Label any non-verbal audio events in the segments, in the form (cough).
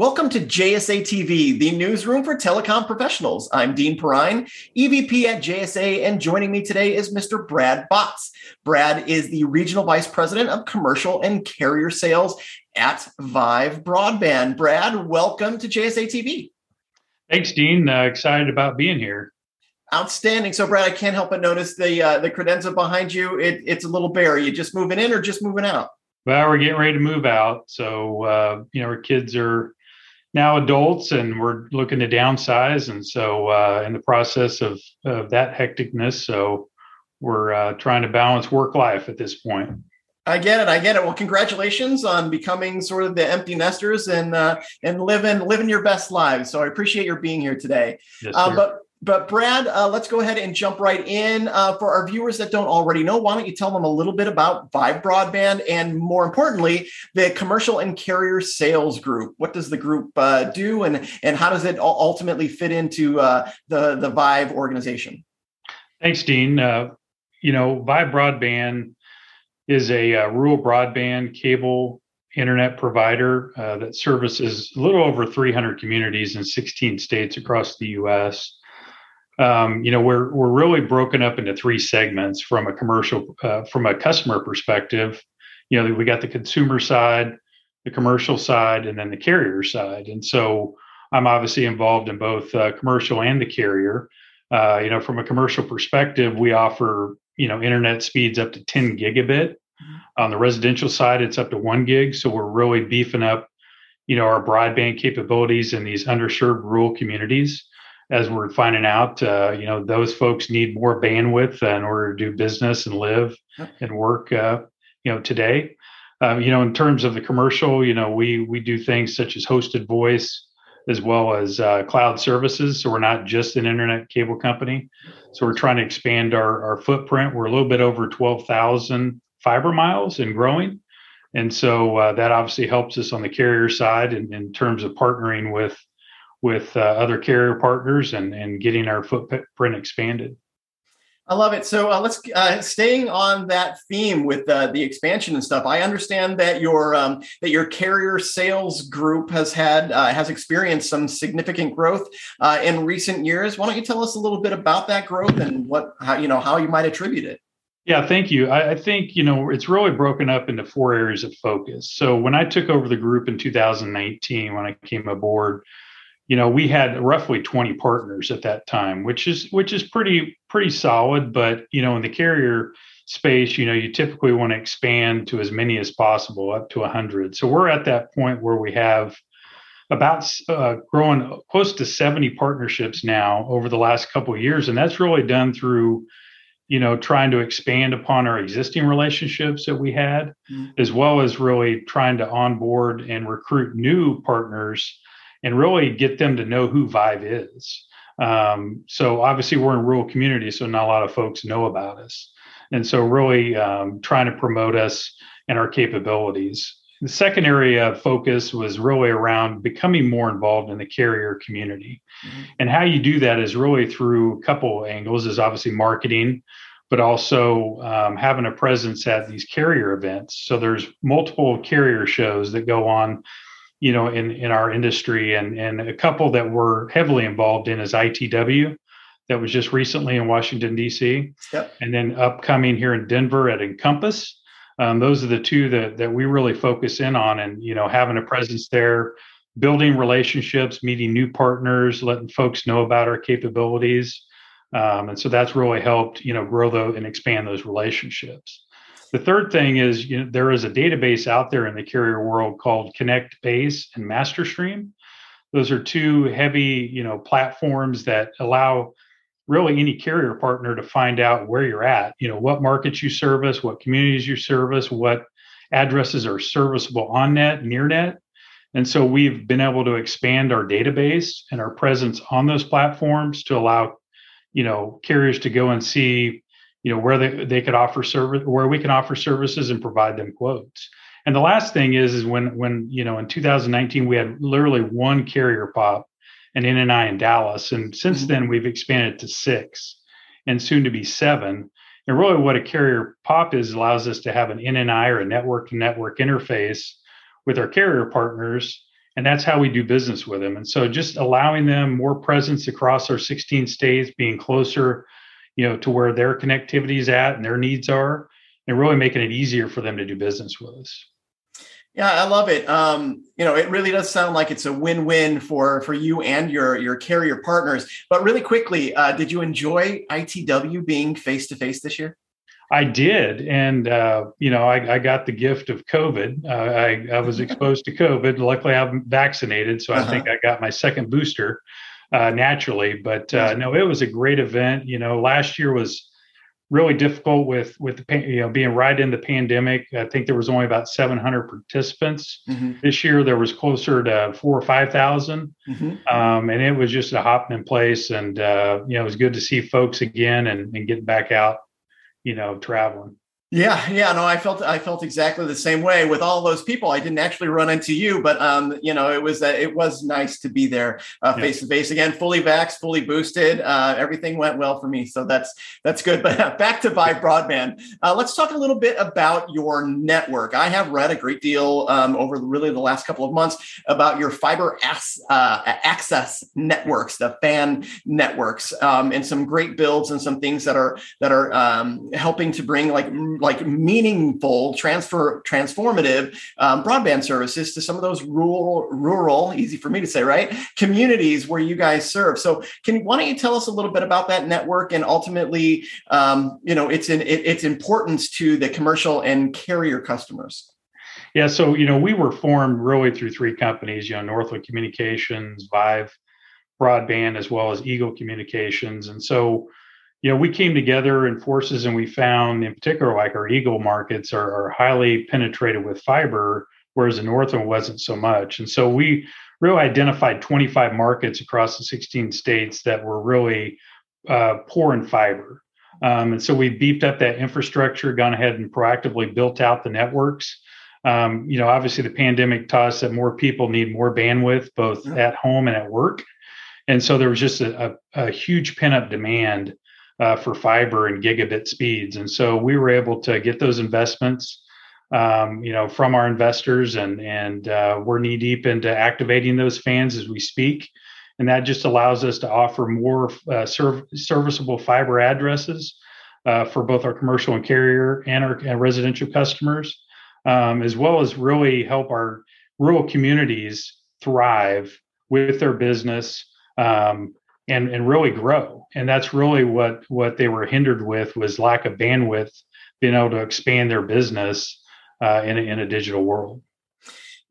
Welcome to JSA TV, the newsroom for telecom professionals. I'm Dean Perrine, EVP at JSA, and joining me today is Mr. Brad Botts. Brad is the Regional Vice President of Commercial and Carrier Sales at Vyve Broadband. Brad, welcome to JSA TV. Thanks, Dean. Uh, excited about being here. Outstanding. So, Brad, I can't help but notice the uh, the credenza behind you. It, it's a little bare. Are you just moving in or just moving out? Well, we're getting ready to move out. So, uh, you know, our kids are now adults and we're looking to downsize and so uh, in the process of, of that hecticness so we're uh, trying to balance work life at this point I get it. I get it. Well, congratulations on becoming sort of the empty nesters and uh, and living living your best lives. So I appreciate your being here today. Yes, uh, but but Brad, uh, let's go ahead and jump right in. Uh, for our viewers that don't already know, why don't you tell them a little bit about Vyve Broadband and, more importantly, the commercial and carrier sales group? What does the group uh, do, and and how does it ultimately fit into uh, the the Vyve organization? Thanks, Dean. Uh, you know, Vyve Broadband is a uh, rural broadband cable internet provider that services a little over 300 communities in 16 states across the U.S um, you know we're we're really broken up into three segments from a commercial uh, from a customer perspective. You know we got the consumer side the commercial side and then the carrier side. And so i'm obviously involved in both uh, commercial and the carrier. Uh, you know from a commercial perspective we offer you know internet speeds up to 10 gigabit. Mm-hmm. on the residential side it's up to one gig. So we're really beefing up you know our broadband capabilities in these underserved rural communities as we're finding out, uh, you know, those folks need more bandwidth in order to do business and live and work, uh, you know, today. Uh, you know, in terms of the commercial, you know, we we do things such as hosted voice as well as uh, cloud services. So we're not just an internet cable company. So we're trying to expand our our footprint. We're a little bit over twelve thousand fiber miles and growing. And so uh, that obviously helps us on the carrier side in, in terms of partnering with with uh, other carrier partners and, and getting our footprint expanded. I love it. So uh, let's uh, staying on that theme with uh, the expansion and stuff. I understand that your um, that your carrier sales group has had uh, has experienced some significant growth uh, in recent years. Why don't you tell us a little bit about that growth and what how you know how you might attribute it? Yeah, thank you. I, I think you know it's really broken up into four areas of focus. So when I took over the group in 2019, when I came aboard you know we had roughly 20 partners at that time which is which is pretty pretty solid but you know in the carrier space you know you typically want to expand to as many as possible up to 100 so we're at that point where we have about uh, growing close to 70 partnerships now over the last couple of years and that's really done through you know trying to expand upon our existing relationships that we had mm-hmm. as well as really trying to onboard and recruit new partners and really get them to know who Vyve is. Um, so obviously we're in rural communities, so not a lot of folks know about us. And so really um, trying to promote us and our capabilities. The second area of focus was really around becoming more involved in the carrier community. Mm-hmm. And how you do that is really through a couple angles is obviously marketing, but also um, having a presence at these carrier events. So there's multiple carrier shows that go on you know, in in our industry, and and a couple that we're heavily involved in is ITW, that was just recently in Washington D.C. Yep. And then upcoming here in Denver at INCOMPAS. Um, those are the two that that we really focus in on, and you know, having a presence there, building relationships, meeting new partners, letting folks know about our capabilities, um, and so that's really helped you know grow the and expand those relationships. The third thing is you know, there is a database out there in the carrier world called Connectbase and MasterStream. Those are two heavy, you know, platforms that allow really any carrier partner to find out where you're at. You know, what markets you service, what communities you service, what addresses are serviceable on net, near net. And so we've been able to expand our database and our presence on those platforms to allow, you know, carriers to go and see you know where they, they could offer service where we can offer services and provide them quotes and the last thing is is when when you know in 2019 we had literally one carrier pop and in and nni in dallas and since mm-hmm. then we've expanded to six and soon to be seven and really what a carrier pop is allows us to have an nni or a network to network interface with our carrier partners And that's how we do business with them. And so just allowing them more presence across our 16 states, being closer, you know, to where their connectivity is at and their needs are, and really making it easier for them to do business with us. Yeah, I love it. Um, you know, it really does sound like it's a win-win for for you and your your carrier partners. But really quickly, uh, did you enjoy ITW being face to face this year? I did, and uh, you know, I, I, got the gift of COVID. Uh, I, I, was (laughs) exposed to COVID. Luckily, I'm vaccinated, so uh-huh. I think I got my second booster uh, naturally. But uh, no, it was a great event. You know, last year was really difficult with with the you know being right in the pandemic. I think there was only about 700 participants. Mm-hmm. This year there was closer to four or five thousand, mm-hmm. um, and it was just a hopping in place. And uh, you know it was good to see folks again and, and getting back out, you know, traveling. Yeah, yeah, no, I felt I felt exactly the same way with all those people. I didn't actually run into you, but um, you know, it was uh, it was nice to be there face to face again, fully vaxxed, fully boosted. Uh, everything went well for me, so that's that's good. But back to Vyve Broadband. Uh, let's talk a little bit about your network. I have read a great deal um, over really the last couple of months about your fiber ass, uh, access networks, the FAN networks, um, and some great builds and some things that are that are um, helping to bring like like meaningful transfer transformative um, broadband services to some of those rural rural easy for me to say right communities where you guys serve. So can why don't you tell us a little bit about that network and ultimately um, you know its in, it, its importance to the commercial and carrier customers? Yeah so you know we were formed really through three companies you know northwood communications Vyve broadband as well as eagle communications. And so you know, we came together in forces and we found, in particular, like our Eagle markets are, are highly penetrated with fiber, whereas the Northern wasn't so much. And so we really identified 25 markets across the 16 states that were really uh, poor in fiber. Um, and so we beefed up that infrastructure, gone ahead and proactively built out the networks. Um, you know, obviously the pandemic taught us that more people need more bandwidth, both at home and at work. And so there was just a, a, a huge pent up demand uh, for fiber and gigabit speeds. And so we were able to get those investments, um, you know, from our investors, and and uh, we're knee deep into activating those fans as we speak. And that just allows us to offer more uh, serv- serviceable fiber addresses uh, for both our commercial and carrier and our and residential customers, um, as well as really help our rural communities thrive with their business um, and and really grow. And that's really what what they were hindered with was lack of bandwidth, being able to expand their business uh, in a, in a digital world.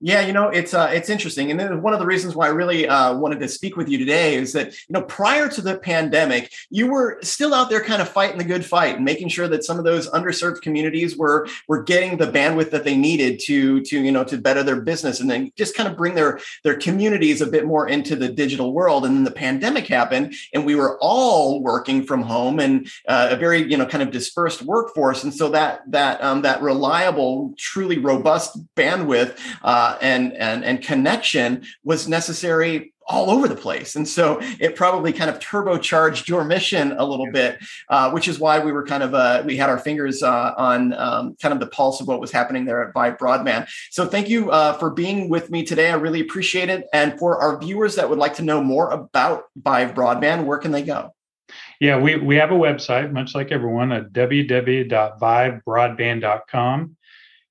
Yeah, you know, it's uh, it's interesting, and then one of the reasons why I really uh, wanted to speak with you today is that you know prior to the pandemic, you were still out there kind of fighting the good fight and making sure that some of those underserved communities were were getting the bandwidth that they needed to to you know to better their business and then just kind of bring their their communities a bit more into the digital world. And then the pandemic happened, and we were all working from home and uh, a very you know kind of dispersed workforce, and so that that um, that reliable, truly robust bandwidth uh, uh, and and and connection was necessary all over the place. And so it probably kind of turbocharged your mission a little bit, uh, which is why we were kind of, uh, we had our fingers uh, on um, kind of the pulse of what was happening there at Vyve Broadband. So thank you uh, for being with me today. I really appreciate it. And for our viewers that would like to know more about Vyve Broadband, where can they go? Yeah, we, we have a website, much like everyone, at www.vyvebroadband.com.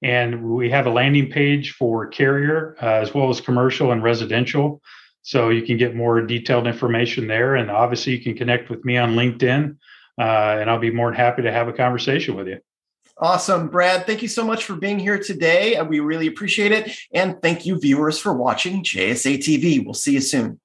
And we have a landing page for carrier uh, as well as commercial and residential. So you can get more detailed information there. And obviously, you can connect with me on LinkedIn, uh, and I'll be more than happy to have a conversation with you. Awesome. Brad, thank you so much for being here today. We really appreciate it. And thank you, viewers, for watching JSA TV. We'll see you soon.